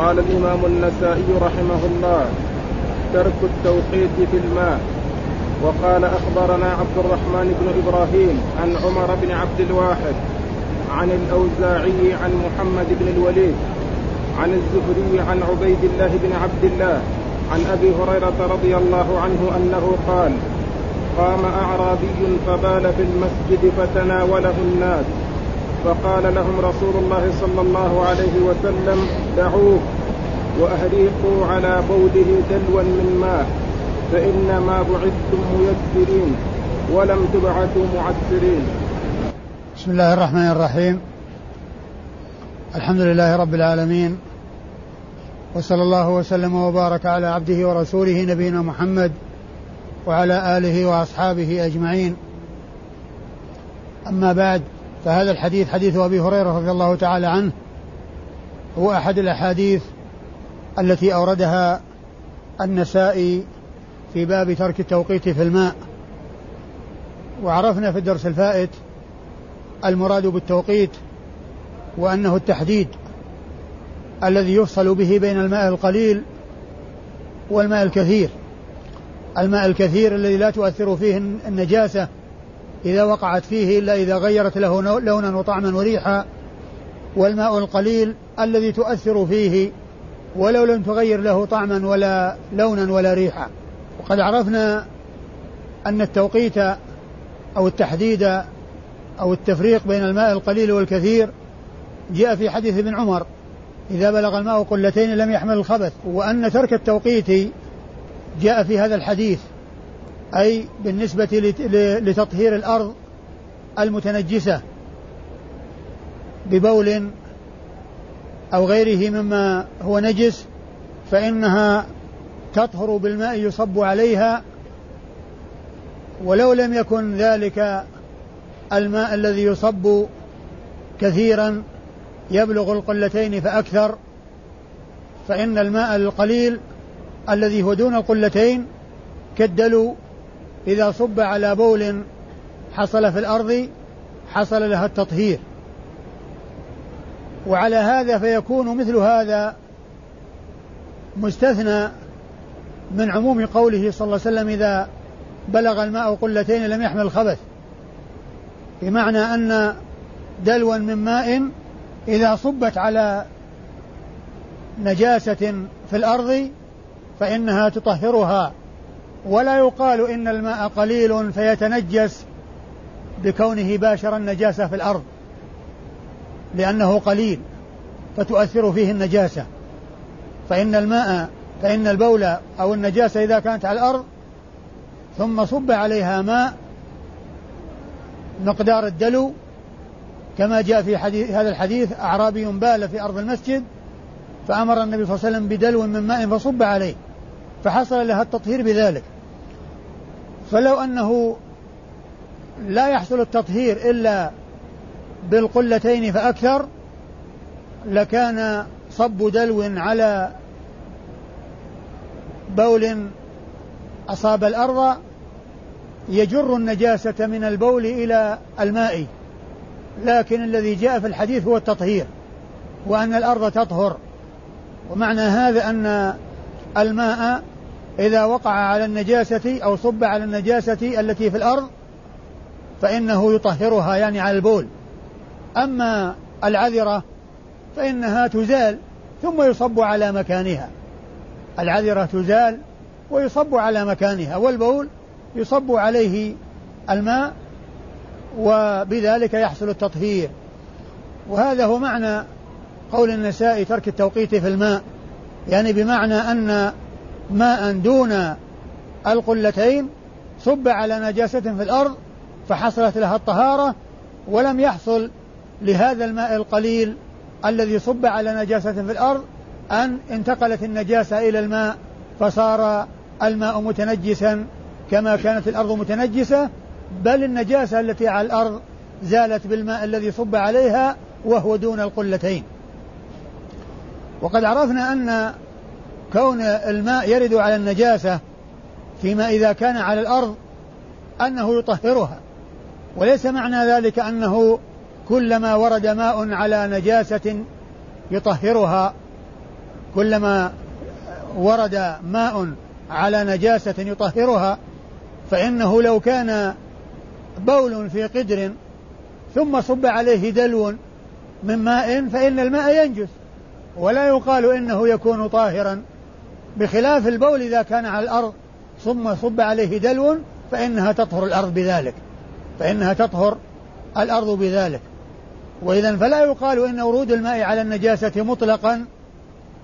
قال الإمام النسائي رحمه الله ترك التوقيت في الماء. وقال أخبرنا عبد الرحمن بن إبراهيم عن عمر بن عبد الواحد عن الأوزاعي عن محمد بن الوليد عن الزهري عن عبيد الله بن عبد الله عن أبي هريرة رضي الله عنه أنه قال قام أعرابي فبال في المسجد فتناوله الناس. فقال لهم رسول الله صلى الله عليه وسلم دعوه. وأهريقوا على بوله دلوا من ماء فإنما بعثتم ميسرين ولم تبعثوا معسرين. بسم الله الرحمن الرحيم. الحمد لله رب العالمين وصلى الله وسلم وبارك على عبده ورسوله نبينا محمد وعلى آله وأصحابه أجمعين. أما بعد فهذا الحديث حديث أبي هريرة رضي الله تعالى عنه هو أحد الأحاديث التي أوردها النسائي في باب ترك التوقيت في الماء. وعرفنا في الدرس الفائت المراد بالتوقيت وأنه التحديد الذي يفصل به بين الماء القليل والماء الكثير. الماء الكثير الذي لا تؤثر فيه النجاسة إذا وقعت فيه إلا إذا غيرت له لونا وطعما وريحا. والماء القليل الذي تؤثر فيه ولو لم تغير له طعما ولا لونا ولا ريحا. وقد عرفنا أن التوقيت أو التحديد أو التفريق بين الماء القليل والكثير جاء في حديث ابن عمر إذا بلغ الماء قلتين لم يحمل الخبث. وأن ترك التوقيت جاء في هذا الحديث أي بالنسبة لتطهير الأرض المتنجسة ببول أو غيره مما هو نجس فإنها تطهر بالماء يصب عليها. ولو لم يكن ذلك الماء الذي يصب كثيرا يبلغ القلتين فأكثر فإن الماء القليل الذي هو دون القلتين كالدلو إذا صب على بول حصل في الأرض حصل لها التطهير. وعلى هذا فيكون مثل هذا مستثنى من عموم قوله صلى الله عليه وسلم إذا بلغ الماء قلتين لم يحمل الخبث. بمعنى أن دلوا من ماء إذا صبت على نجاسة في الأرض فإنها تطهرها. ولا يقال إن الماء قليل فيتنجس بكونه باشر النجاسة في الأرض. لأنه قليل فتؤثر فيه النجاسة. فإن الماء فإن البول أو النجاسة إذا كانت على الأرض ثم صب عليها ماء مقدار الدلو كما جاء في حديث هذا الحديث أعرابي بال في أرض المسجد فأمر النبي صلى الله عليه وسلم بدلو من ماء فصب عليه فحصل لها التطهير بذلك. فلو أنه لا يحصل التطهير إلا بالقلتين فأكثر لكان صب دلو على بول أصاب الأرض يجر النجاسة من البول إلى الماء. لكن الذي جاء في الحديث هو التطهير وأن الأرض تطهر. ومعنى هذا أن الماء إذا وقع على النجاسة أو صب على النجاسة التي في الأرض فإنه يطهرها يعني على البول. أما العذرة فإنها تزال ثم يصب على مكانها. العذرة تزال ويصب على مكانها والبول يصب عليه الماء وبذلك يحصل التطهير. وهذا هو معنى قول النساء ترك التوقيت في الماء يعني بمعنى أن ماء دون القلتين صب على نجاسة في الأرض فحصلت لها الطهارة ولم يحصل لهذا الماء القليل الذي صب على نجاسة في الأرض أن انتقلت النجاسة إلى الماء فصار الماء متنجسا كما كانت الأرض متنجسة بل النجاسة التي على الأرض زالت بالماء الذي صب عليها وهو دون القلتين. وقد عرفنا أن كون الماء يرد على النجاسة فيما إذا كان على الأرض أنه يطهرها وليس معنى ذلك أنه كلما ورد ماء على نجاسة يطهرها كلما ورد ماء على نجاسة يطهرها فإنه لو كان بول في قدر ثم صب عليه دلو من ماء فإن الماء ينجس. ولا يقال إنه يكون طاهرا. بخلاف البول إذا كان على الأرض ثم صب عليه دلو فإنها تطهر الأرض بذلك فإنها تطهر الأرض بذلك. وإذا فلا يقال إن ورود الماء على النجاسة مطلقا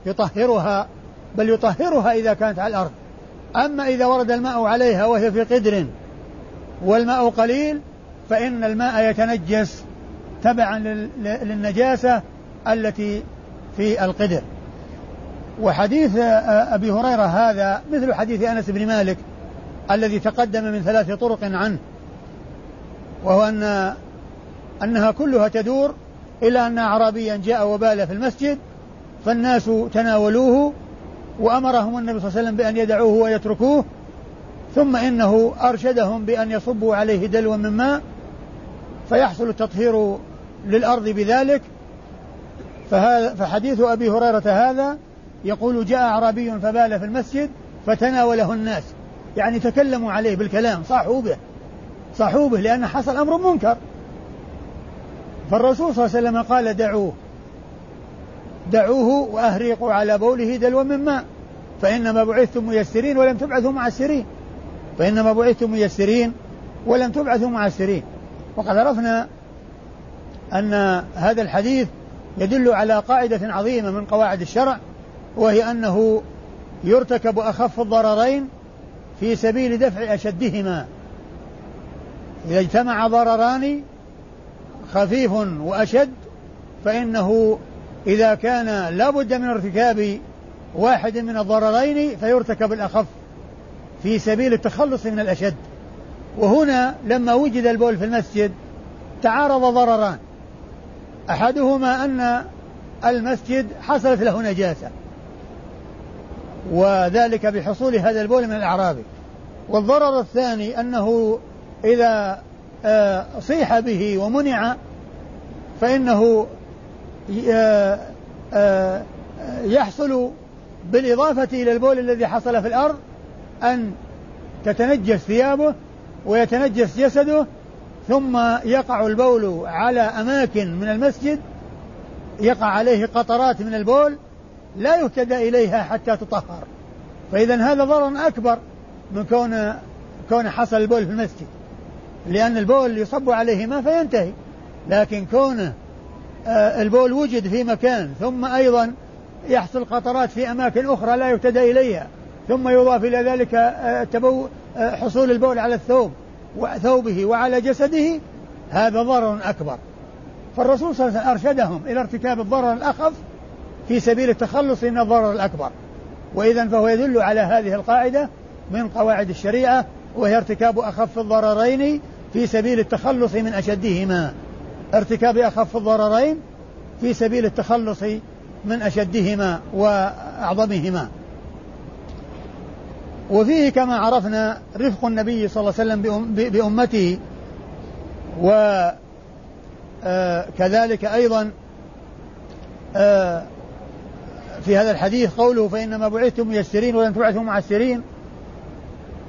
يطهرها بل يطهرها إذا كانت على الأرض. أما إذا ورد الماء عليها وهي في قدر والماء قليل فإن الماء يتنجس تبعا للنجاسة التي في القدر. وحديث أبي هريرة هذا مثل حديث أنس بن مالك الذي تقدم من ثلاث طرق عنه وهو أن أنها كلها تدور إلى أن أعرابيا جاء وبال في المسجد فالناس تناولوه وأمرهم النبي صلى الله عليه وسلم بأن يدعوه ويتركوه ثم إنه أرشدهم بأن يصبوا عليه دلوا من ماء فيحصل التطهير للأرض بذلك. فحديث أبي هريرة هذا يقول جاء أعرابي فبال في المسجد فتناوله الناس. يعني تكلموا عليه بالكلام صاحوا به. صاحوا به لأن حصل أمر منكر. فالرسول صلى الله عليه وسلم قال دعوه. دعوه وأهريقوا على بوله دلوا من ماء. فإنما بعثتم ميسرين ولم تبعثوا معسرين. فإنما بعثتم ميسرين ولم تبعثوا معسرين. وقد عرفنا أن هذا الحديث يدل على قاعدة عظيمة من قواعد الشرع وهي أنه يرتكب أخف الضررين في سبيل دفع أشدهما. إذا اجتمع ضرران خفيف وأشد فإنه إذا كان لا بد من ارتكاب واحد من الضررين فيرتكب الأخف في سبيل التخلص من الأشد. وهنا لما وجد البول في المسجد تعارض ضرران. أحدهما أن المسجد حصلت له نجاسة وذلك بحصول هذا البول من الأعرابي. والضرر الثاني أنه إذا صيح به ومنع فإنه آه، آه، يحصل بالإضافة إلى البول الذي حصل في الأرض أن تتنجس ثيابه ويتنجس جسده ثم يقع البول على أماكن من المسجد يقع عليه قطرات من البول لا يهتدى إليها حتى تطهر. فإذا هذا ضرر أكبر من كون كون حصل البول في المسجد. لأن البول يصب عليه ماء فينتهي لكن كونه آه، البول وجد في مكان ثم أيضا يحصل قطرات في أماكن أخرى لا يهتدى إليها ثم يضاف إلى ذلك آه، تبو آه، حصول البول على الثوب وثوبه وعلى جسده هذا ضرر أكبر. فالرسول صلى الله عليه وسلم أرشدهم إلى ارتكاب الضرر الأخف في سبيل التخلص من الضرر الأكبر. وإذا فهو يدل على هذه القاعدة من قواعد الشريعة وهي ارتكاب أخف الضررين في سبيل التخلص من أشدهما. ارتكاب أخف الضررين في سبيل التخلص من أشدهما وأعظمهما. وفيه كما عرفنا رفق النبي صلى الله عليه وسلم بأمته. وكذلك آه، أيضا آه، في هذا الحديث قوله فإنما بعثتم ميسرين ولم تبعثوا معسرين.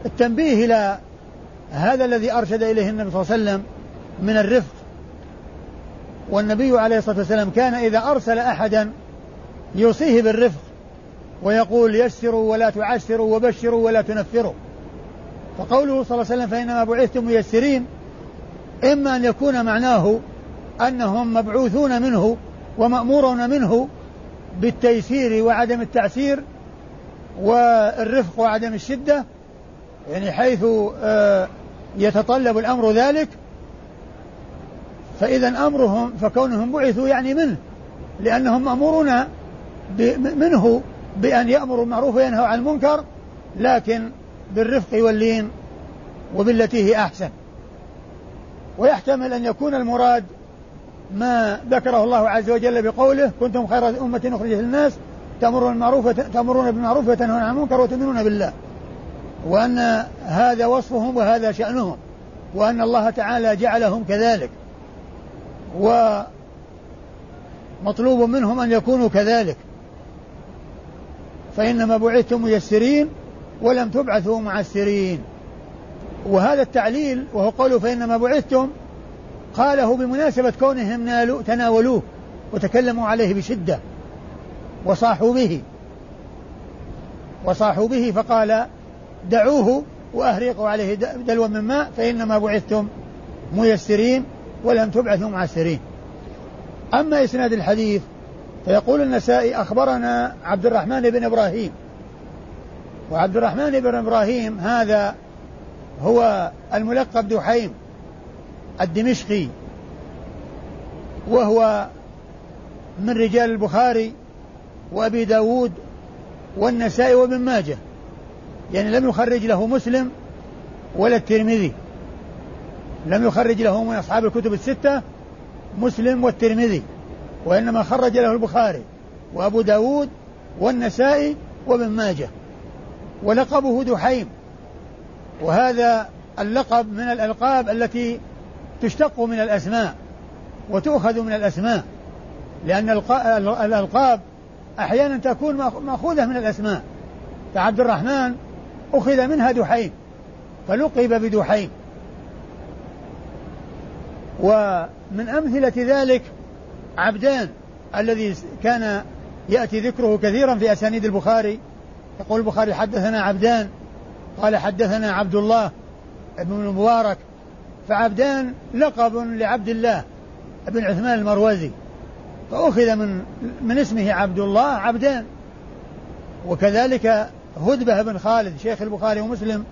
التنبيه إلى هذا الذي أرشد إليه النبي صلى الله عليه وسلم من الرفق. والنبي عليه الصلاة والسلام كان إذا أرسل أحدا يوصيه بالرفق ويقول يسروا ولا تعسروا وبشروا ولا تنفروا. فقوله صلى الله عليه وسلم فإنما بعثتم ميسرين إما أن يكون معناه أنهم مبعوثون منه ومأمورون منه بالتيسير وعدم التعسير والرفق وعدم الشدة يعني حيث آه، يتطلب الأمر ذلك فإذا أمرهم فكونهم بعثوا يعني منه لأنهم مأمورون منه بأن يأمروا بالمعروف وينهوا عن المنكر لكن بالرفق واللين وبالتي هي أحسن. ويحتمل أن يكون المراد ما ذكره الله عز وجل بقوله كنتم خير أمة أخرجت للناس تأمرون بالمعروف تأمرون بالمعروف وتنهون عن المنكر وتؤمنون بالله. وأن هذا وصفهم وهذا شأنهم وأن الله تعالى جعلهم كذلك ومطلوب منهم أن يكونوا كذلك. فإنما بعثتم ميسرين ولم تبعثوا معسرين. وهذا التعليل وهو قوله فإنما بعثتم قاله بمناسبة كونهم تناولوه وتكلموا عليه بشدة وصاحوا به وصاحوا به فقال دعوه وأهريقوا عليه دلوا من ماء فإنما بعثتم ميسرين ولم تبعثوا معسرين أما إسناد الحديث فيقول النسائي أخبرنا عبد الرحمن بن إبراهيم. وعبد الرحمن بن إبراهيم هذا هو الملقب دحيم الدمشقي وهو من رجال البخاري وأبي داود والنسائي وابن ماجه. يعني لم يخرج له مسلم ولا الترمذي. لم يخرج له من أصحاب الكتب الستة مسلم والترمذي وإنما خرج له البخاري وأبو داود والنسائي وابن ماجه ولقبه دحيم. وهذا اللقب من الألقاب التي تشتق من الأسماء وتؤخذ من الأسماء لأن الألقاب أحيانا تكون مأخوذة من الأسماء. كعبد الرحمن أخذ منها دحيم فلقب بدحيم ومن أمثلة ذلك عبدان الذي كان يأتي ذكره كثيرا في أسانيد البخاري. يقول البخاري حدثنا عبدان قال حدثنا عبد الله بن المبارك. فعبدان لقب لعبد الله بن عثمان المروزي فأخذ من من اسمه عبد الله عبدان. وكذلك هدبة بن خالد شيخ البخاري ومسلم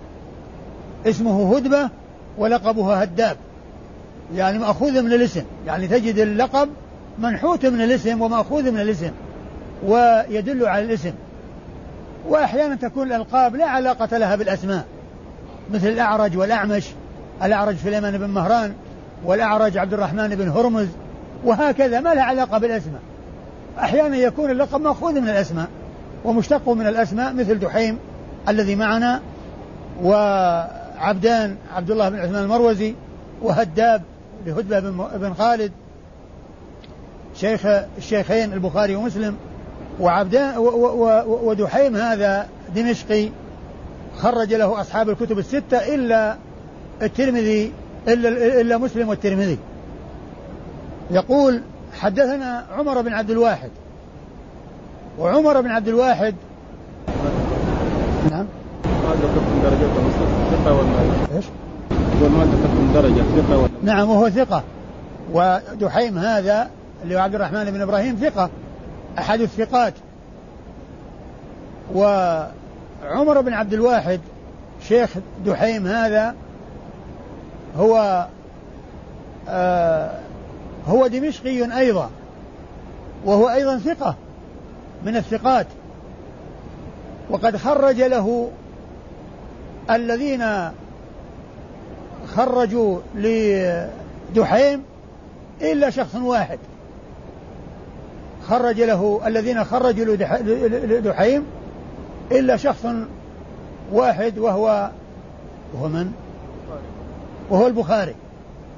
اسمه هدبة ولقبه هداب. يعني مأخوذ من الاسم. يعني تجد اللقب منحوت من الاسم ومأخوذ من الاسم ويدل على الاسم. وأحيانا تكون الألقاب لا علاقة لها بالأسماء. مثل الأعرج والأعمش الأعرج سليمان بن مهران والأعرج عبد الرحمن بن هرمز وهكذا. ما لها علاقة بالأسماء. أحيانا يكون اللقب مأخوذ من الأسماء. ومشتق من الأسماء مثل دحيم الذي معنا وعبدان عبد الله بن عثمان المروزي وهداب لهدبة بن خالد شيخ الشيخين البخاري ومسلم وعبدان ودحيم هذا دمشقي خرج له أصحاب الكتب الستة إلا الترمذي إلا, إلا مسلم والترمذي. يقول حدثنا عمر بن عبد الواحد وعمر بن عبد الواحد نعم. ما ذكرت من درجته ثقة ولا إيش؟ ما ذكرت من درجة ثقة ولا نعم وهو ثقة. ودحيم هذا اللي هو عبد الرحمن بن إبراهيم ثقة أحد الثقات. وعمر بن عبد الواحد شيخ دحيم هذا هو آه هو دمشقي أيضا وهو أيضا ثقة. من الثقات. وقد خرج له الذين خرجوا لدحيم إلا شخص واحد. خرج له الذين خرجوا لدحيم إلا شخص واحد وهو وهو من؟ وهو البخاري.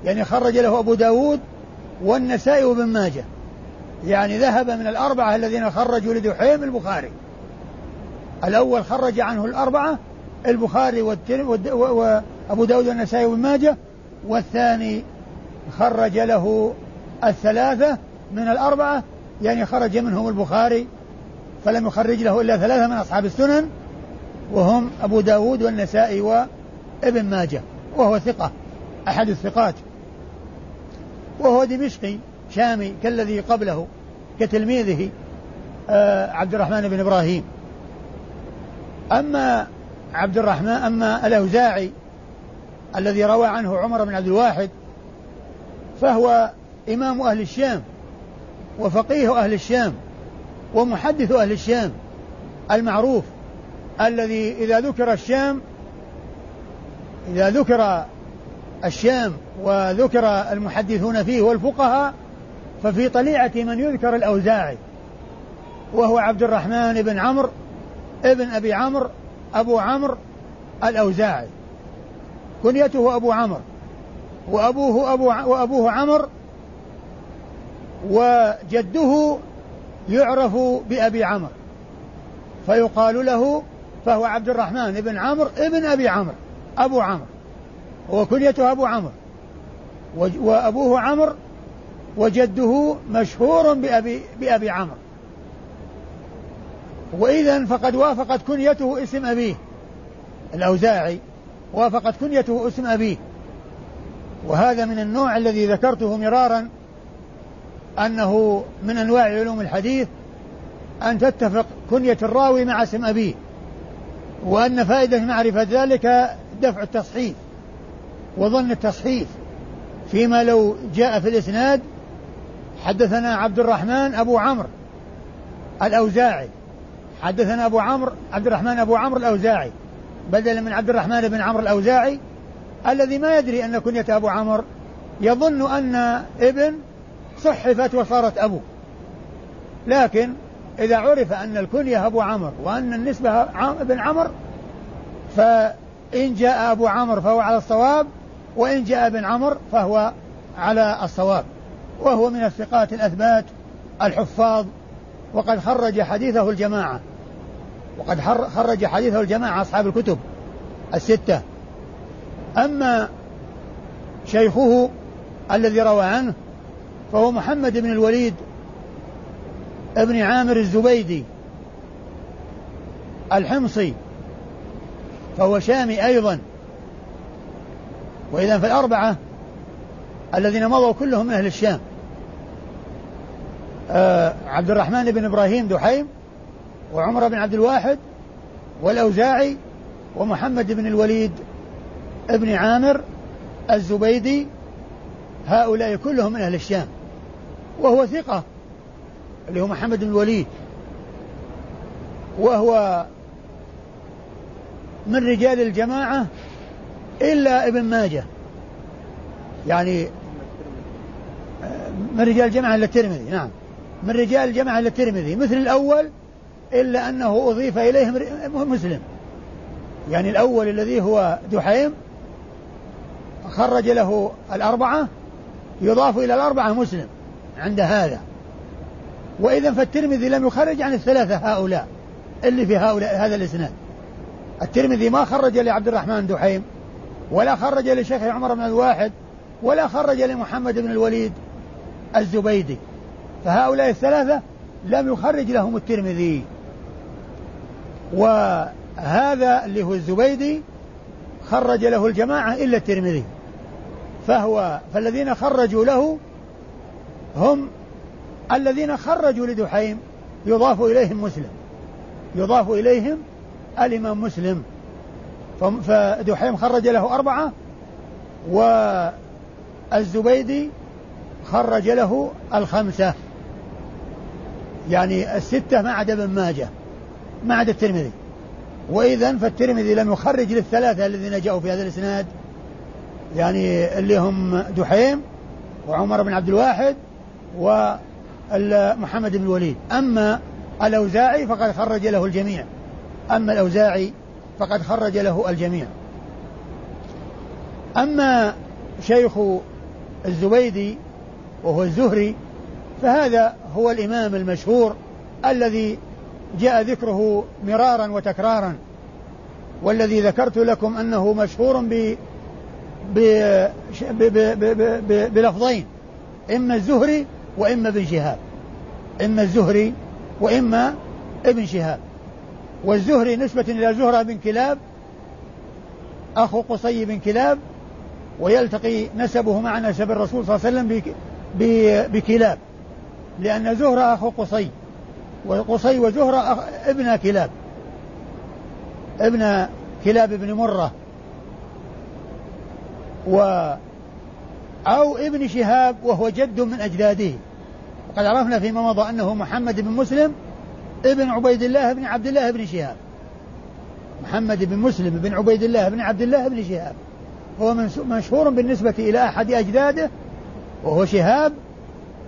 يعني خرج له أبو داود والنسائي وابن ماجه. يعني ذهب من الأربعة الذين خرجوا لدحيم البخاري. الأول خرج عنه الأربعة البخاري وأبو داود والنسائي وابن ماجه والثاني خرج له الثلاثة من الأربعة يعني خرج منهم البخاري فلم يخرج له إلا ثلاثة من أصحاب السنن وهم أبو داود والنسائي وابن ماجه وهو ثقة أحد الثقات. وهو دمشقي. شامي كالذي قبله كتلميذه آه عبد الرحمن بن إبراهيم. أما عبد الرحمن أما الأوزاعي الذي روى عنه عمر بن عبد الواحد فهو إمام أهل الشام وفقيه أهل الشام ومحدث أهل الشام المعروف الذي إذا ذكر الشام إذا ذكر الشام وذكر المحدثون فيه والفقهاء ففي طليعة من يذكر الأوزاعي وهو عبد الرحمن بن عمرو ابن أبي عمرو أبو عمرو الأوزاعي. كنيته أبو عمرو وأبوه أبو وأبوه عمرو وجده يعرف بأبي عمرو. فيقال له فهو عبد الرحمن بن عمرو ابن أبي عمرو أبو عمرو. وكنيته أبو عمرو. وأبوه عمرو وجده مشهور بأبي, بأبي عمرو. وإذا فقد وافقت كنيته اسم أبيه الأوزاعي وافقت كنيته اسم أبيه. وهذا من النوع الذي ذكرته مرارا أنه من أنواع علوم الحديث أن تتفق كنية الراوي مع اسم أبيه وأن فائدة معرفة ذلك دفع التصحيف وظن التصحيف فيما لو جاء في الإسناد حدثنا عبد الرحمن أبو عمرو الأوزاعي. حدثنا أبو عمرو عبد الرحمن أبو عمرو الأوزاعي. بدلا من عبد الرحمن بن عمرو الأوزاعي الذي ما يدري أن كنية أبو عمرو يظن أن ابن صحفت وصارت أبو لكن إذا عرف أن الكنية أبو عمرو وأن النسبة ابن عمرو فإن جاء أبو عمرو فهو على الصواب وإن جاء ابن عمرو فهو على الصواب. وهو من الثقات الأثبات الحفاظ وقد خرج حديثه الجماعة. وقد خرج حديثه الجماعة أصحاب الكتب الستة. أما شيخه الذي روى عنه فهو محمد بن الوليد ابن عامر الزبيدي الحمصي فهو شامي أيضا. وإذا فالأربعة الذين مضوا كلهم من أهل الشام. عبد الرحمن بن إبراهيم دحيم وعمر بن عبد الواحد والأوزاعي ومحمد بن الوليد ابن عامر الزبيدي هؤلاء كلهم من أهل الشام. وهو ثقة اللي هو محمد بن الوليد. وهو من رجال الجماعة إلا ابن ماجه. يعني من رجال الجماعة إلا الترمذي نعم. من رجال الجماعة إلا الترمذي مثل الأول إلا أنه أضيف إليهم مسلم. يعني الأول الذي هو دحيم خرج له الأربعة يضاف إلى الأربعة مسلم عند هذا. وإذا فالترمذي لم يخرج عن الثلاثة هؤلاء اللي في هؤلاء هذا الإسناد. الترمذي ما خرج لعبد الرحمن دحيم ولا خرج لشيخ عمر بن الواحد ولا خرج لمحمد بن الوليد الزبيدي. فهؤلاء الثلاثة لم يخرج لهم الترمذي. وهذا اللي هو الزبيدي خرج له الجماعة إلا الترمذي. فهو فالذين خرجوا له هم الذين خرجوا لدحيم يضاف إليهم مسلم. يضاف إليهم الإمام مسلم. فدحيم خرج له أربعة والزبيدي خرج له الخمسة. يعني الستة ما عدا ابن ماجه ما عدا الترمذي. وإذا فالترمذي لم يخرج للثلاثة الذين جاءوا في هذا الإسناد يعني اللي هم دحيم وعمر بن عبد الواحد ومحمد بن الوليد. أما الأوزاعي فقد خرج له الجميع. أما الأوزاعي فقد خرج له الجميع. أما شيخ الزبيدي وهو الزهري فهذا هو الإمام المشهور الذي جاء ذكره مرارا وتكرارا. والذي ذكرت لكم أنه مشهور ب بلفظين إما الزهري وإما ابن شهاب. إما الزهري وإما ابن شهاب. والزهري نسبة إلى زهرة بن كلاب أخو قصي بن كلاب ويلتقي نسبه مع نسب الرسول صلى الله عليه وسلم بكلاب. لأن زهرة أخو قصي. وقصي وزهرة ابن كلاب. ابن كلاب بن مرة. و أو ابن شهاب وهو جد من أجداده. وقد عرفنا فيما مضى أنه محمد بن مسلم ابن عبيد الله بن عبد الله بن شهاب. محمد بن مسلم بن عبيد الله بن عبد الله بن شهاب. هو مشهور بالنسبة إلى أحد أجداده وهو شهاب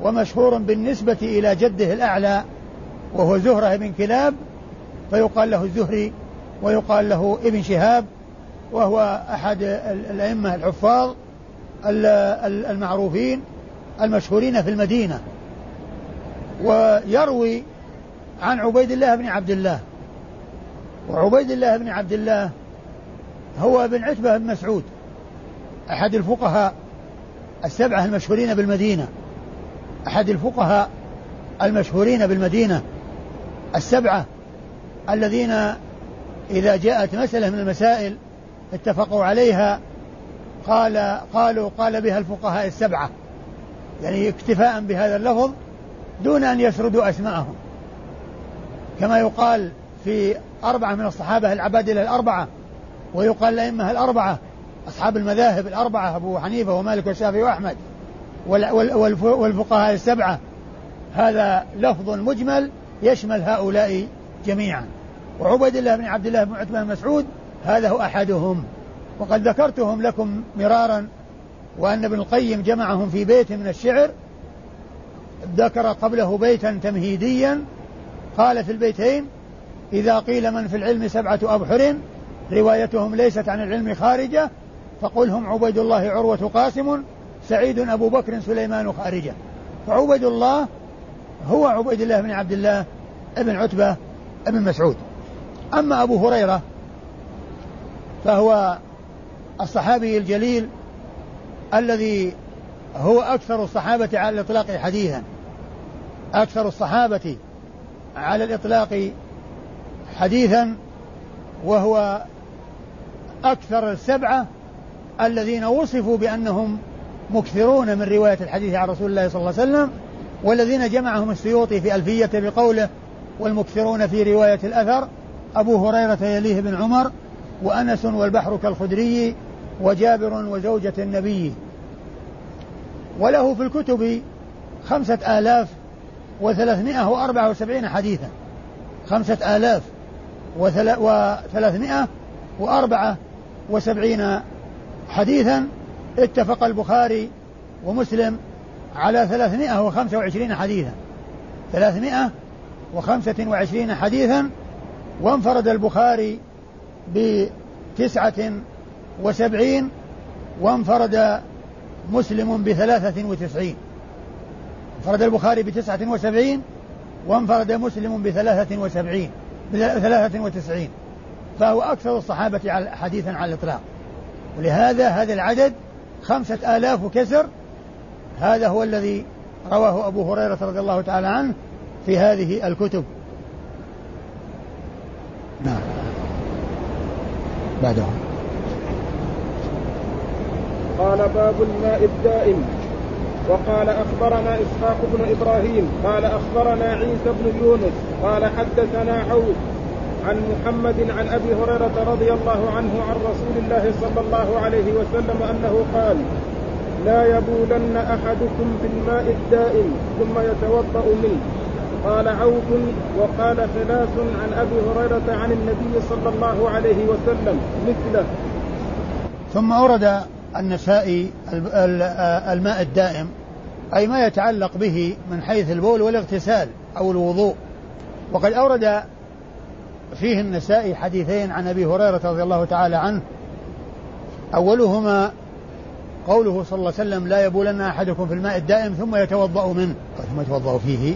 ومشهور بالنسبة إلى جده الأعلى وهو زهرة بن كلاب فيقال له الزهري ويقال له ابن شهاب وهو أحد الأئمة الحفاظ المعروفين المشهورين في المدينة. ويروي عن عبيد الله بن عبد الله. وعبيد الله بن عبد الله هو بن عتبة بن مسعود أحد الفقهاء السبعة المشهورين بالمدينة. أحد الفقهاء المشهورين بالمدينة السبعة الذين إذا جاءت مسألة من المسائل اتفقوا عليها قال قالوا قال بها الفقهاء السبعة. يعني اكتفاء بهذا اللفظ دون أن يسردوا أسماءهم. كما يقال في أربعة من الصحابة العبادلة الأربعة ويقال الأئمة الأربعة أصحاب المذاهب الأربعة أبو حنيفة ومالك والشافعي وأحمد. والفقهاء السبعة. هذا لفظ مجمل يشمل هؤلاء جميعا. وعبيد الله بن عبد الله بن عثمان مسعود هذا هو أحدهم. وقد ذكرتهم لكم مرارا وأن ابن القيم جمعهم في بيت من الشعر. ذكر قبله بيتا تمهيديا. قال في البيتين إذا قيل من في العلم سبعة أبحر روايتهم ليست عن العلم خارجة فقل هم عبيد الله عروة قاسم سعيد أبو بكر سليمان خارجة. فعبيد الله هو عبيد الله بن عبد الله ابن عتبة ابن مسعود. أما أبو هريرة فهو الصحابي الجليل الذي هو أكثر الصحابة على الإطلاق حديثا. أكثر الصحابة على الإطلاق حديثا وهو أكثر السبعة الذين وصفوا بأنهم مكثرون من رواية الحديث عن رسول الله صلى الله عليه وسلم والذين جمعهم السيوطي في ألفية بقوله والمكثرون في رواية الأثر أبو هريرة يليه بن عمر وأنس والبحر كالخدري وجابر وزوجة النبي. وله في الكتب خمسة آلاف وثلاثمائة وأربعة وسبعين حديثا. خمسة آلاف وثلاثمائة وأربعة وسبعين حديثا. اتفق البخاري ومسلم على ثلاثمائة وخمسة وعشرين حديثا. ثلاثمائة وخمسة وعشرين حديثا وانفرد البخاري بتسعة وسبعين وانفرد مسلم بثلاثة وتسعين. انفرد البخاري بتسعة وسبعين وانفرد مسلم بثلاثة وسبعين بثلاثة وتسعين. فهو أكثر الصحابة حديثا على الإطلاق. ولهذا هذا العدد خمسة آلاف وكسر هذا هو الذي رواه أبو هريرة رضي الله تعالى عنه في هذه الكتب. نعم. بعدهم قال باب الماء الدائم. وقال أخبرنا إسحاق بن إبراهيم قال أخبرنا عيسى بن يونس قال حدثنا عوف عن محمد عن أبي هريرة رضي الله عنه عن رسول الله صلى الله عليه وسلم أنه قال لا يبولن أحدكم في الماء الدائم ثم يتوضأ منه. قال عوف وقال ثلاث عن أبي هريرة عن النبي صلى الله عليه وسلم مثله. ثم أورد النسائي الماء الدائم أي ما يتعلق به من حيث البول والاغتسال أو الوضوء. وقد أورد فيه النسائي حديثين عن أبي هريرة رضي الله تعالى عنه. أولهما قوله صلى الله عليه وسلم لا يبولن أحدكم في الماء الدائم ثم يتوضأ منه. ثم يتوضأ فيه.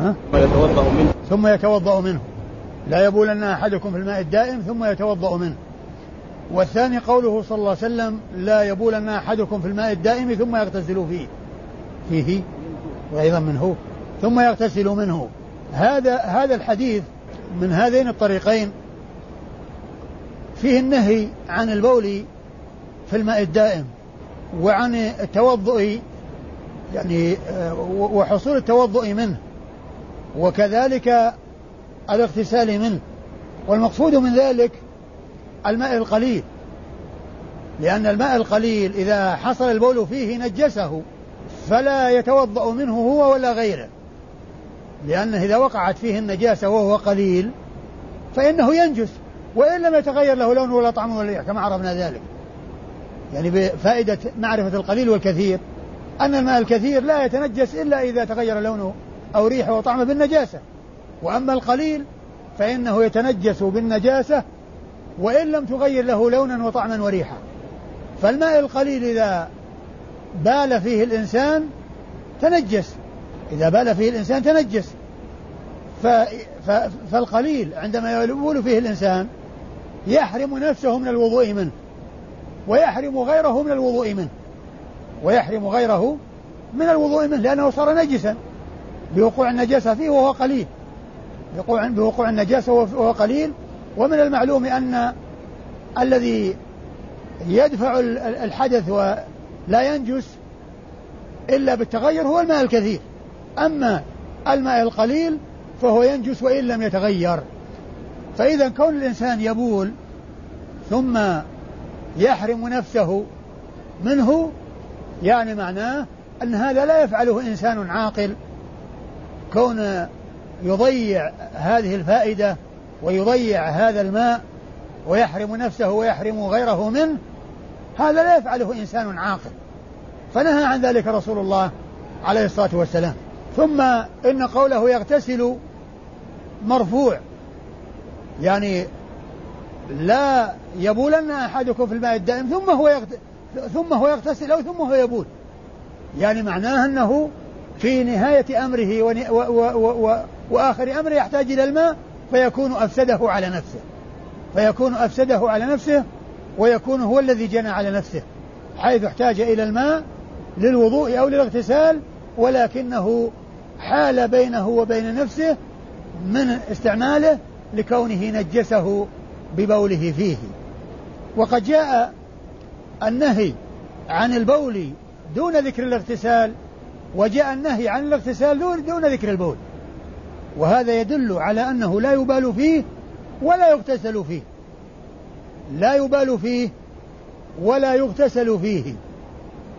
ها؟ ثم يتوضأ منه. ثم يتوضأ منه. لا يبولن أحدكم في الماء الدائم ثم يتوضأ منه. والثاني قوله صلى الله عليه وسلم لا يبولن أحدكم في الماء الدائم ثم يغتسل فيه. فيه. وأيضا منه. ثم يغتسل منه. هذا هذا الحديث من هذين الطريقين فيه النهي عن البول في الماء الدائم وعن التوضؤ يعني آه، وحصول التوضؤ منه وكذلك الاغتسال منه. والمقصود من ذلك الماء القليل لأن الماء القليل إذا حصل البول فيه نجسه فلا يتوضأ منه هو ولا غيره. لأنه إذا وقعت فيه النجاسة وهو قليل فإنه ينجس وإن لم يتغير له لون ولا طعم ولا كما عرفنا ذلك. يعني بفائدة معرفة القليل والكثير أن الماء الكثير لا يتنجس إلا إذا تغير لونه أو ريحه وطعمه بالنجاسة. وأما القليل فإنه يتنجس بالنجاسة وإن لم تغير له لونا وطعما وريحا. فالماء القليل إذا بال فيه الإنسان تنجس إذا بال فيه الإنسان تنجس. فالقليل عندما يبول فيه الإنسان يحرم نفسه من الوضوء منه ويحرم غيره من الوضوء منه ويحرم غيره من الوضوء منه لأنه صار نجسا. بوقوع النجاسة فيه وهو قليل. بوقوع بوقوع النجاسة وهو قليل. ومن المعلوم أن الذي يدفع الحدث ولا ينجس إلا بالتغير هو الماء الكثير. أما الماء القليل فهو ينجس وإن لم يتغير. فإذا كون الإنسان يبول ثم يحرم نفسه منه يعني معناه أن هذا لا يفعله إنسان عاقل. كون يضيع هذه الفائدة ويضيع هذا الماء ويحرم نفسه ويحرم غيره منه هذا لا يفعله إنسان عاقل. فنهى عن ذلك رسول الله عليه الصلاة والسلام. ثم إن قوله يغتسل مرفوع يعني لا يبولن أحدكم في الماء الدائم ثم هو يغتسل ثم هو يغتسل أو ثم هو يبول. يعني معناه أنه في نهاية أمره و و و و وآخر أمره يحتاج إلى الماء فيكون أفسده على نفسه. فيكون أفسده على نفسه ويكون هو الذي جنى على نفسه حيث احتاج إلى الماء للوضوء أو للاغتسال ولكنه حال بينه وبين نفسه من استعماله لكونه نجسه ببوله فيه. وقد جاء النهي عن البول دون ذكر الاغتسال وجاء النهي عن الاغتسال دون ذكر البول. وهذا يدل على أنه لا يبال فيه ولا يغتسل فيه. لا يبال فيه ولا يغتسل فيه.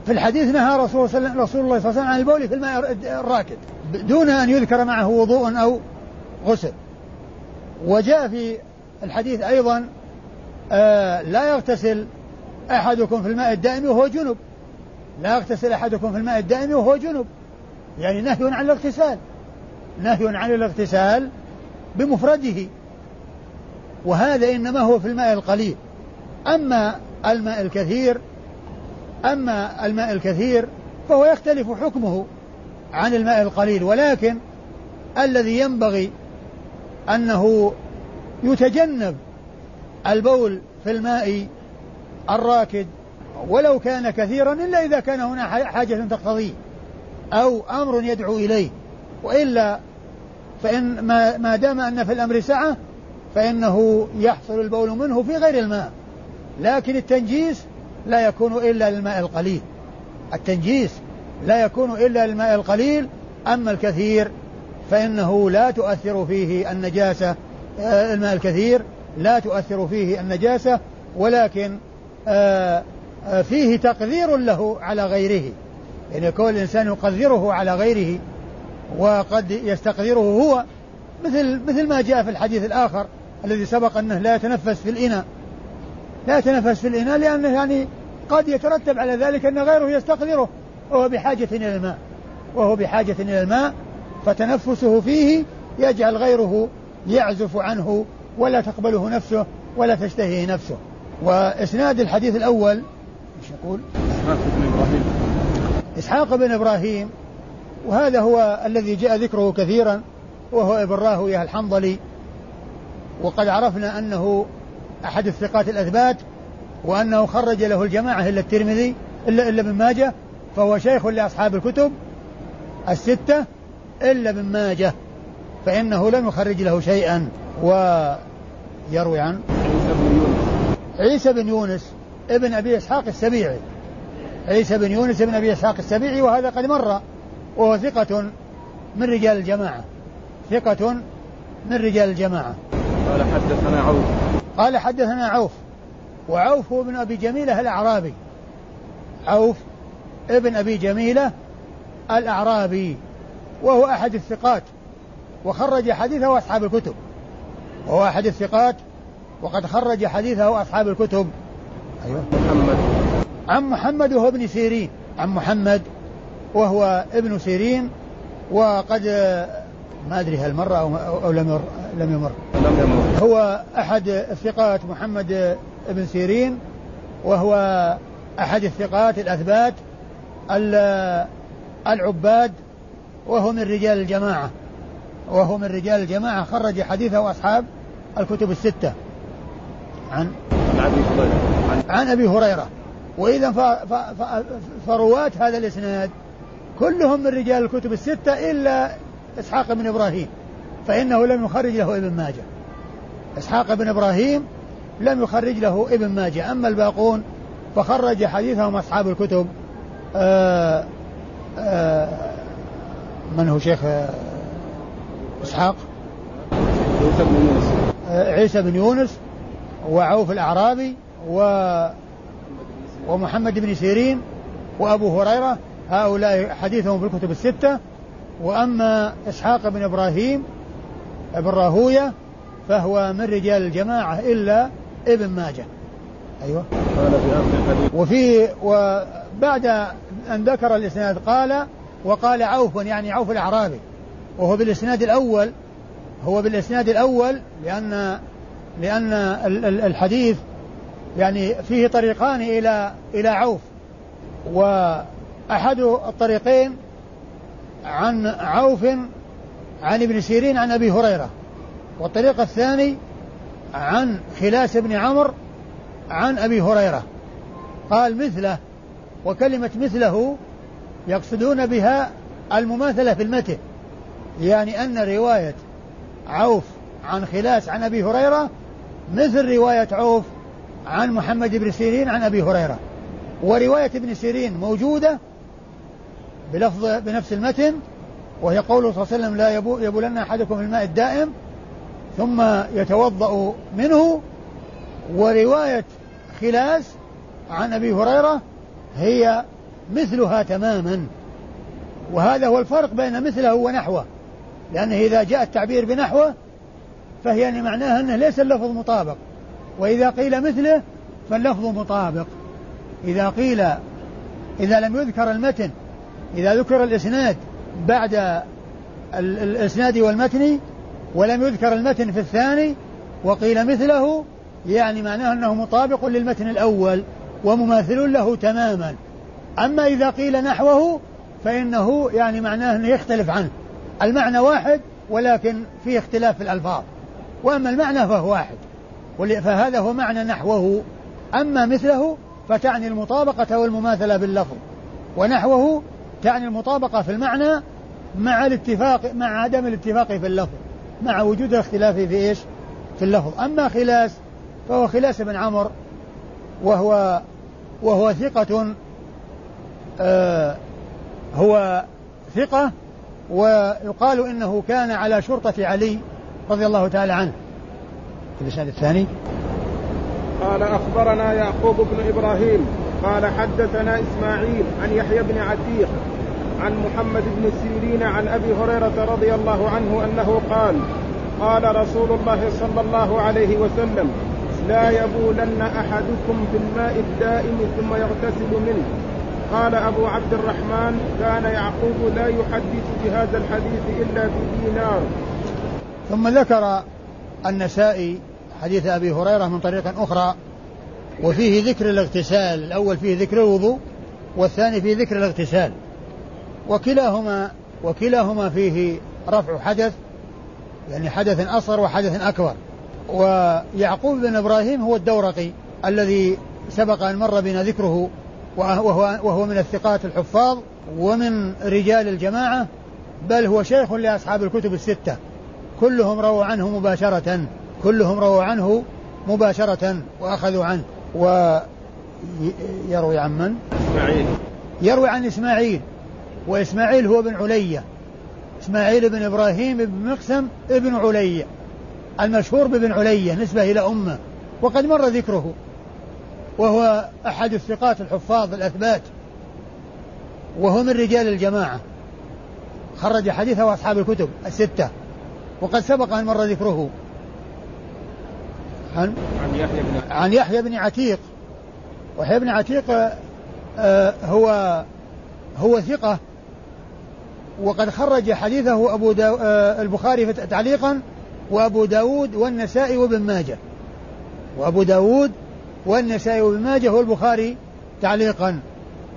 في الحديث نهى رسول, رسول الله صلى الله عليه وسلم عن البول في الماء الراكد دون أن يذكر معه وضوء أو غسل. وجاء في الحديث أيضا آه لا يغتسل أحدكم في الماء الدائم وهو جنب. لا يغتسل أحدكم في الماء الدائم وهو جنب. يعني نهي عن الاغتسال. نهي عن الاغتسال بمفرده. وهذا إنما هو في الماء القليل. أما الماء الكثير أما الماء الكثير فهو يختلف حكمه عن الماء القليل ولكن الذي ينبغي أنه يتجنب البول في الماء الراكد ولو كان كثيرا إلا إذا كان هنا حاجة تقتضيه أو أمر يدعو إليه. وإلا فإن ما, ما دام أن في الأمر سعة فإنه يحصل البول منه في غير الماء. لكن التنجيس لا يكون إلا للماء القليل. التنجيس لا يكون إلا للماء القليل أما الكثير فإنه لا تؤثر فيه النجاسة آه، الماء الكثير لا تؤثر فيه النجاسة ولكن آه، آه، فيه تقدير له على غيره. يعني يكون الإنسان يقدره على غيره وقد يستقدره هو مثل مثل ما جاء في الحديث الآخر الذي سبق أنه لا يتنفس في الإناء. لا يتنفس في الإناء لأنه يعني قد يترتب على ذلك أن غيره يستقدره وهو بحاجة إلى الماء. وهو بحاجة إلى الماء فتنفسه فيه يجعل غيره يعزف عنه ولا تقبله نفسه ولا تشتهيه نفسه. وإسناد الحديث الأول إيش يقول؟ إسحاق بن إبراهيم. إسحاق بن إبراهيم وهذا هو الذي جاء ذكره كثيرا وهو ابن راهويه الحنظلي وقد عرفنا أنه أحد الثقات الأثبات وأنه خرج له الجماعة إلا الترمذي إلا إلا ابن ماجه فهو شيخ لأصحاب الكتب الستة إلا ابن ماجه فإنه لم يخرج له شيئا. ويروي عن عيسى بن يونس ابن أبي إسحاق السبيعي. عيسى بن يونس ابن أبي إسحاق السبيعي وهذا قد مر وهو ثقة من رجال الجماعة. ثقة من رجال الجماعة. قال حدثنا عوف. قال حدثنا عوف وعوف هو ابن أبي جميلة الأعرابي. عوف ابن أبي جميلة الأعرابي وهو أحد الثقات وخرج حديثه أصحاب الكتب. وهو أحد الثقات وقد خرج حديثه أصحاب الكتب. أيوة. محمد. عن محمد وهو ابن سيرين. عن محمد وهو ابن سيرين وقد ما أدري هل مر أو, أو لم يمر لم يمر. لم يمر. هو أحد الثقات محمد ابن سيرين وهو أحد الثقات الأثبات العباد وهو من رجال الجماعة. وهو من رجال الجماعة. خرج حديثه أصحاب الكتب الستة. عن عن أبي هريرة. عن, عن أبي هريرة. وإذا فرواة هذا الإسناد كلهم من رجال الكتب الستة إلا إسحاق بن إبراهيم فإنه لم يخرج له ابن ماجه. إسحاق بن إبراهيم لم يخرج له ابن ماجه. أما الباقون فخرج حديثهم أصحاب الكتب. آآ آه، آآ آه، من هو شيخ آه، إسحاق؟ عيسى بن يونس. عيسى بن يونس وعوف الأعرابي و ومحمد بن سيرين وأبو هريرة. هؤلاء حديثهم في الكتب الستة. وأما إسحاق بن إبراهيم بن راهوية فهو من رجال الجماعة إلا ابن ماجه. أيوة. قال في آخر الحديث. وفي وبعد أن ذكر الإسناد قال وقال عوف يعني عوف الأعرابي. وهو بالإسناد الأول هو بالإسناد الأول لأن لأن الحديث يعني فيه طريقان إلى إلى عوف. وأحد الطريقين عن عوف عن ابن سيرين عن أبي هريرة والطريق الثاني عن خلاس بن عمرو عن أبي هريرة. قال مثله وكلمة مثله يقصدون بها المماثلة في المتن يعني أن رواية عوف عن خلاس عن أبي هريرة مثل رواية عوف عن محمد بن سيرين عن أبي هريرة. ورواية ابن سيرين موجودة بلفظ بنفس المتن وهي قوله صلى الله عليه وسلم لا يبو يبولن أحدكم الماء الدائم ثم يتوضأ منه ورواية خلاس عن أبي هريرة هي مثلها تماما. وهذا هو الفرق بين مثله ونحوه لأنه إذا جاء التعبير بنحوه فهي يعني معناها أنه ليس اللفظ مطابق. وإذا قيل مثله فاللفظ مطابق. إذا قيل إذا لم يذكر المتن إذا ذكر الإسناد بعد الإسناد والمتن ولم يذكر المتن في الثاني وقيل مثله يعني معناه أنه مطابق للمتن الأول ومماثل له تماما. أما إذا قيل نحوه فإنه يعني معناه أنه يختلف عنه. المعنى واحد ولكن فيه اختلاف في الألفاظ. وأما المعنى فهو واحد. فهذا هو معنى نحوه. أما مثله فتعني المطابقة والمماثلة باللفظ. ونحوه تعني المطابقة في المعنى مع الاتفاق مع عدم الاتفاق في اللفظ مع وجود الاختلاف في إيش؟ في اللفظ، أما خلاس فهو خلاس بن عمر وهو وهو ثقة آه هو ثقة ويقال إنه كان على شرطة علي رضي الله تعالى عنه. الاسناد الثاني قال أخبرنا يعقوب بن إبراهيم قال حدثنا إسماعيل عن يحيى بن عتيق عن محمد بن سيرين عن أبي هريرة رضي الله عنه أنه قال قال رسول الله صلى الله عليه وسلم لا يبولن أحدكم في الماء الدائم ثم يغتسل منه. قال أبو عبد الرحمن كان يعقوب لا يحدث بهذا الحديث إلا بدينار ثم ذكر النسائي حديث أبي هريرة من طريق أخرى وفيه ذكر الاغتسال الأول فيه ذكر الوضوء والثاني فيه ذكر الاغتسال. وكلاهما وكلاهما فيه رفع حدث يعني حدث أصغر وحدث أكبر. ويعقوب بن إبراهيم هو الدورقي الذي سبق أن مر بنا ذكره وهو, وهو من الثقات الحفاظ ومن رجال الجماعة بل هو شيخ لأصحاب الكتب الستة. كلهم رووا عنه مباشرة كلهم رووا عنه مباشرة وأخذوا عنه. ويروي عن من؟ إسماعيل. يروي عن إسماعيل. وإسماعيل هو بن علية إسماعيل بن إبراهيم بن مقسم ابن علية المشهور بابن علية نسبة إلى أمة. وقد مر ذكره. وهو أحد الثقات الحفاظ الأثبات. وهو من رجال الجماعة. خرج حديثه أصحاب الكتب الستة. وقد سبق أن مر ذكره. عن عن يحيى بن عن يحيى بن عتيق. ويحيى بن عتيق آه هو هو ثقة. وقد خرج حديثه أبو داو آه البخاري تعليقا وأبو داود والنسائي وابن ماجه. وأبو داود والنسائي وابن ماجه والبخاري تعليقا.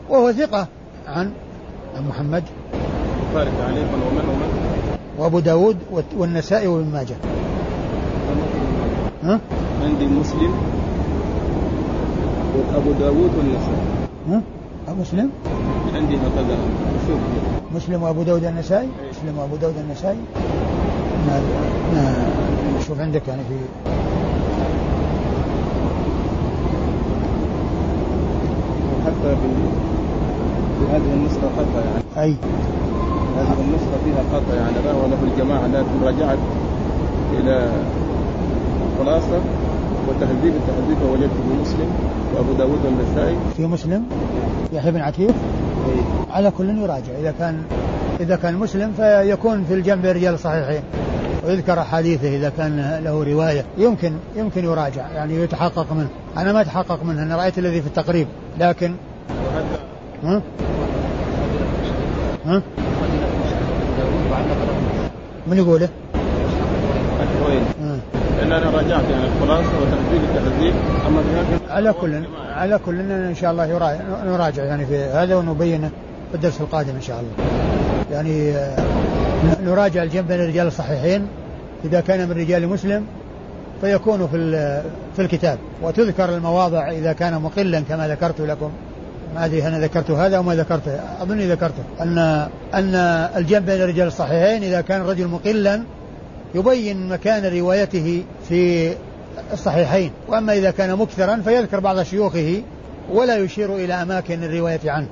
وهو ثقة عن عن محمد. البخاري تعليقا ومن ومن؟ وأبو داود والنسائي وابن ماجه. ها؟ عندي مسلم وأبو داود والنسائي ها؟ أبو مسلم؟ عندي هكذا شوف مسلم وأبو داود النسائي؟ مسلم وأبو داود النسائي؟ ما ما شوف عندك يعني في حتى في في هذه النسخة خطأ يعني أي هذه النسخة فيها خطأ يعني روى له الجماعة لكن رجعت إلى خلاصة وتهذيب التهذيب ووجدته في مسلم وأبو داود والنسائي. في مسلم؟ يحيى بن عتيق؟ أي. على كل يراجع. إذا كان إذا كان مسلم فيكون في الجنب رجال صحيحين. ويذكر أحاديثه إذا كان له رواية. يمكن يمكن يراجع. يعني يتحقق منه. أنا ما أتحقق منه. أنا رأيت الذي في التقريب. لكن ها؟ ها؟ من يقوله؟ لأن أنا راجعت يعني الخلاصه وتهذيب التهذيب أما على كل على كل ان شاء الله نراجع يعني في هذا ونبينه في الدرس القادم إن شاء الله. يعني نراجع الجنب بين الرجال الصحيحين. إذا كان من رجال مسلم فيكون في في الكتاب. وتذكر المواضع إذا كان مقلا كما ذكرت لكم. ما أدري أنا ذكرت هذا أو ما ذكرته اظني ذكرته. ان أن الجنب بين الرجال الصحيحين إذا كان الرجل مقلا يبين مكان روايته في الصحيحين. وأما إذا كان مكثرا فيذكر بعض شيوخه ولا يشير إلى أماكن الرواية عنه.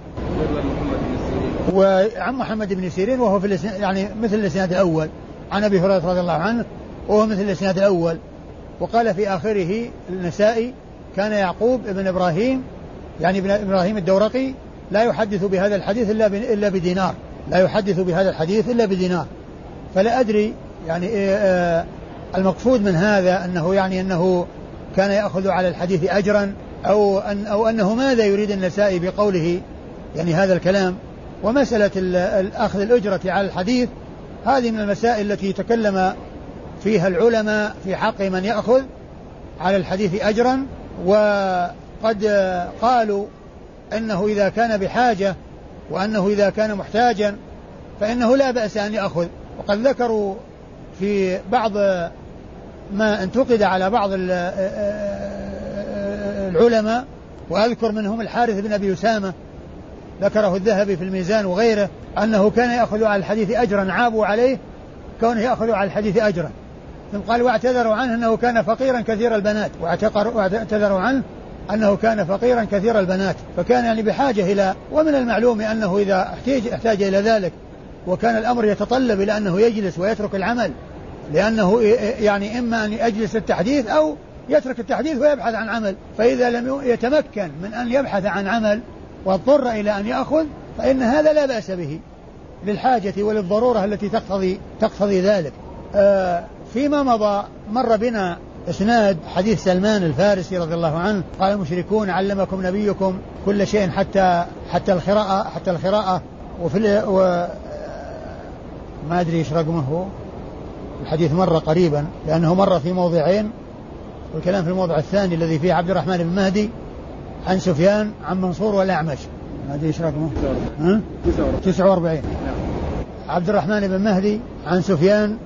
وعن محمد بن سيرين وهو في يعني مثل الإسناد الأول. عن أبي هريرة رضي الله عنه وهو مثل الإسناد الأول. وقال في آخره النسائي كان يعقوب بن إبراهيم يعني ابن إبراهيم الدورقي لا يحدث بهذا الحديث إلا إلا بدينار. لا يحدث بهذا الحديث إلا بدينار. فلا أدري يعني إيه، آه، المقصود من هذا أنه يعني أنه كان يأخذ على الحديث اجرا أو ان أو أنه ماذا يريد النسائي بقوله يعني هذا الكلام. ومسألة اخذ الأجرة على الحديث هذه من المسائل التي تكلم فيها العلماء في حق من يأخذ على الحديث اجرا. وقد قالوا أنه إذا كان بحاجة وأنه إذا كان محتاجا فإنه لا بأس أن يأخذ. وقد ذكروا في بعض ما انتقد على بعض العلماء وأذكر منهم الحارث بن أبي أسامة ذكره الذهبي في الميزان وغيره أنه كان يأخذ على الحديث أجرا عابوا عليه كونه يأخذ على الحديث أجرا. ثم قال واعتذروا عنه أنه كان فقيرا كثير البنات. واعتذروا عنه أنه كان فقيرا كثير البنات. فكان يعني بحاجة إلى ومن المعلوم أنه إذا احتاج, احتاج إلى ذلك وكان الأمر يتطلب إلى أنه يجلس ويترك العمل لأنه يعني إما أن يجلس التحديث أو يترك التحديث ويبحث عن عمل. فإذا لم يتمكن من أن يبحث عن عمل واضطر إلى أن يأخذ فإن هذا لا بأس به للحاجة وللضرورة التي تقتضي تقتضي ذلك. آه فيما مضى مر بنا إسناد حديث سلمان الفارسي رضي الله عنه قال المشركون علمكم نبيكم كل شيء حتى حتى القراءة حتى القراءة وفي و ما أدري إيش رقمه. الحديث مر قريبا لأنه مر في موضعين والكلام في الموضع الثاني الذي فيه عبد الرحمن بن مهدي عن سفيان عن منصور والأعمش. أدري إيش رقمه؟ 49 عبد الرحمن بن مهدي عن سفيان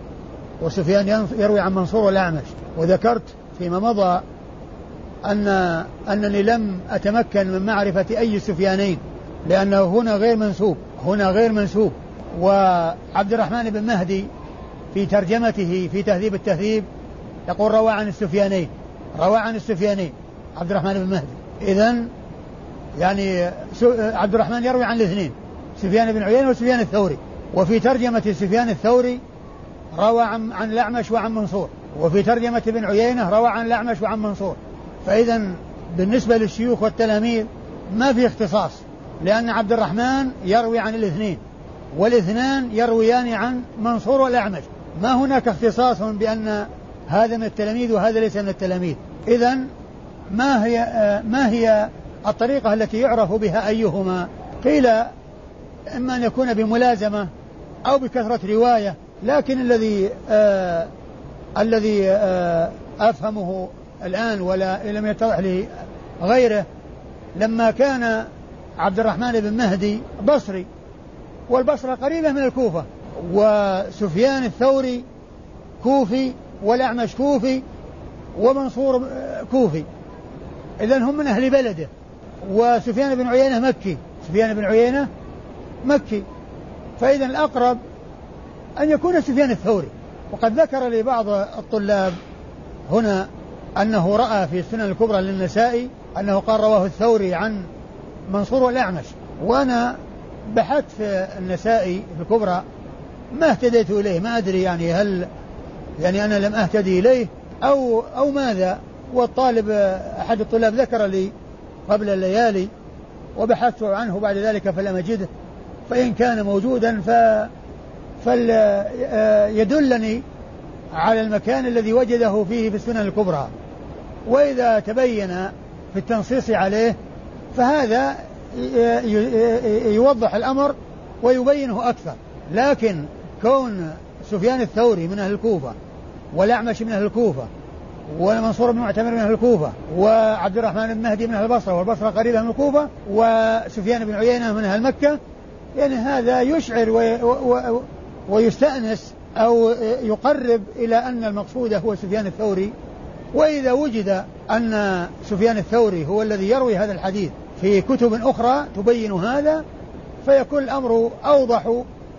وسفيان يروي عن منصور والأعمش. وذكرت فيما مضى أن أنني لم أتمكن من معرفة أي السفيانين لأنه هنا غير منسوب هنا غير منسوب. وعبد الرحمن بن مهدي في ترجمته في تهذيب التهذيب يقول روى عن السفيانين. روى عن السفيانين. عبد الرحمن بن مهدي. إذا يعني عبد الرحمن يروي عن الاثنين. سفيان بن عيينة وسفيان الثوري. وفي ترجمة سفيان الثوري روى عن, عن الأعمش وعن منصور. وفي ترجمة ابن عيينة روى عن الأعمش وعن منصور. فإذا بالنسبة للشيوخ والتلاميذ ما في اختصاص لأن عبد الرحمن يروي عن الاثنين والاثنان يرويان عن منصور والأعمش ما هناك اختصاص بأن هذا من التلاميذ وهذا ليس من التلاميذ. إذا ما هي ما هي الطريقة التي يعرف بها أيهما؟ قيل إما أن يكون بملازمة أو بكثرة رواية لكن الذي آه الذي آه أفهمه الآن ولا لم يتضح لي غيره لما كان عبد الرحمن بن مهدي بصري والبصرة قريبة من الكوفة. وسفيان الثوري كوفي والأعمش كوفي ومنصور كوفي. إذا هم من أهل بلده. وسفيان بن عيينة مكي. سفيان بن عيينة مكي. فإذا الأقرب أن يكون سفيان الثوري. وقد ذكر لي بعض الطلاب هنا أنه رأى في السنن الكبرى للنسائي أنه قال رواه الثوري عن منصور والأعمش. وأنا بحثت في النسائي في الكبرى ما اهتديت إليه ما أدري يعني هل يعني أنا لم أهتدي إليه أو أو ماذا. والطالب أحد الطلاب ذكر لي قبل الليالي وبحثت عنه بعد ذلك فلم أجده. فإن كان موجودا ف فليدلني على المكان الذي وجده فيه في السنن الكبرى. وإذا تبين في التنصيص عليه فهذا يوضح الأمر ويبينه أكثر. لكن كون سفيان الثوري من أهل الكوفة والأعمش من أهل الكوفة ومنصور بن معتمر من أهل الكوفة وعبد الرحمن بن مهدي من أهل البصرة والبصرة قريبة من الكوفة وسفيان بن عيينة من أهل مكة يعني هذا يشعر وي و ويستأنس أو يقرب إلى أن المقصود هو سفيان الثوري. وإذا وجد أن سفيان الثوري هو الذي يروي هذا الحديث في كتب أخرى تبين هذا فيكون الأمر أوضح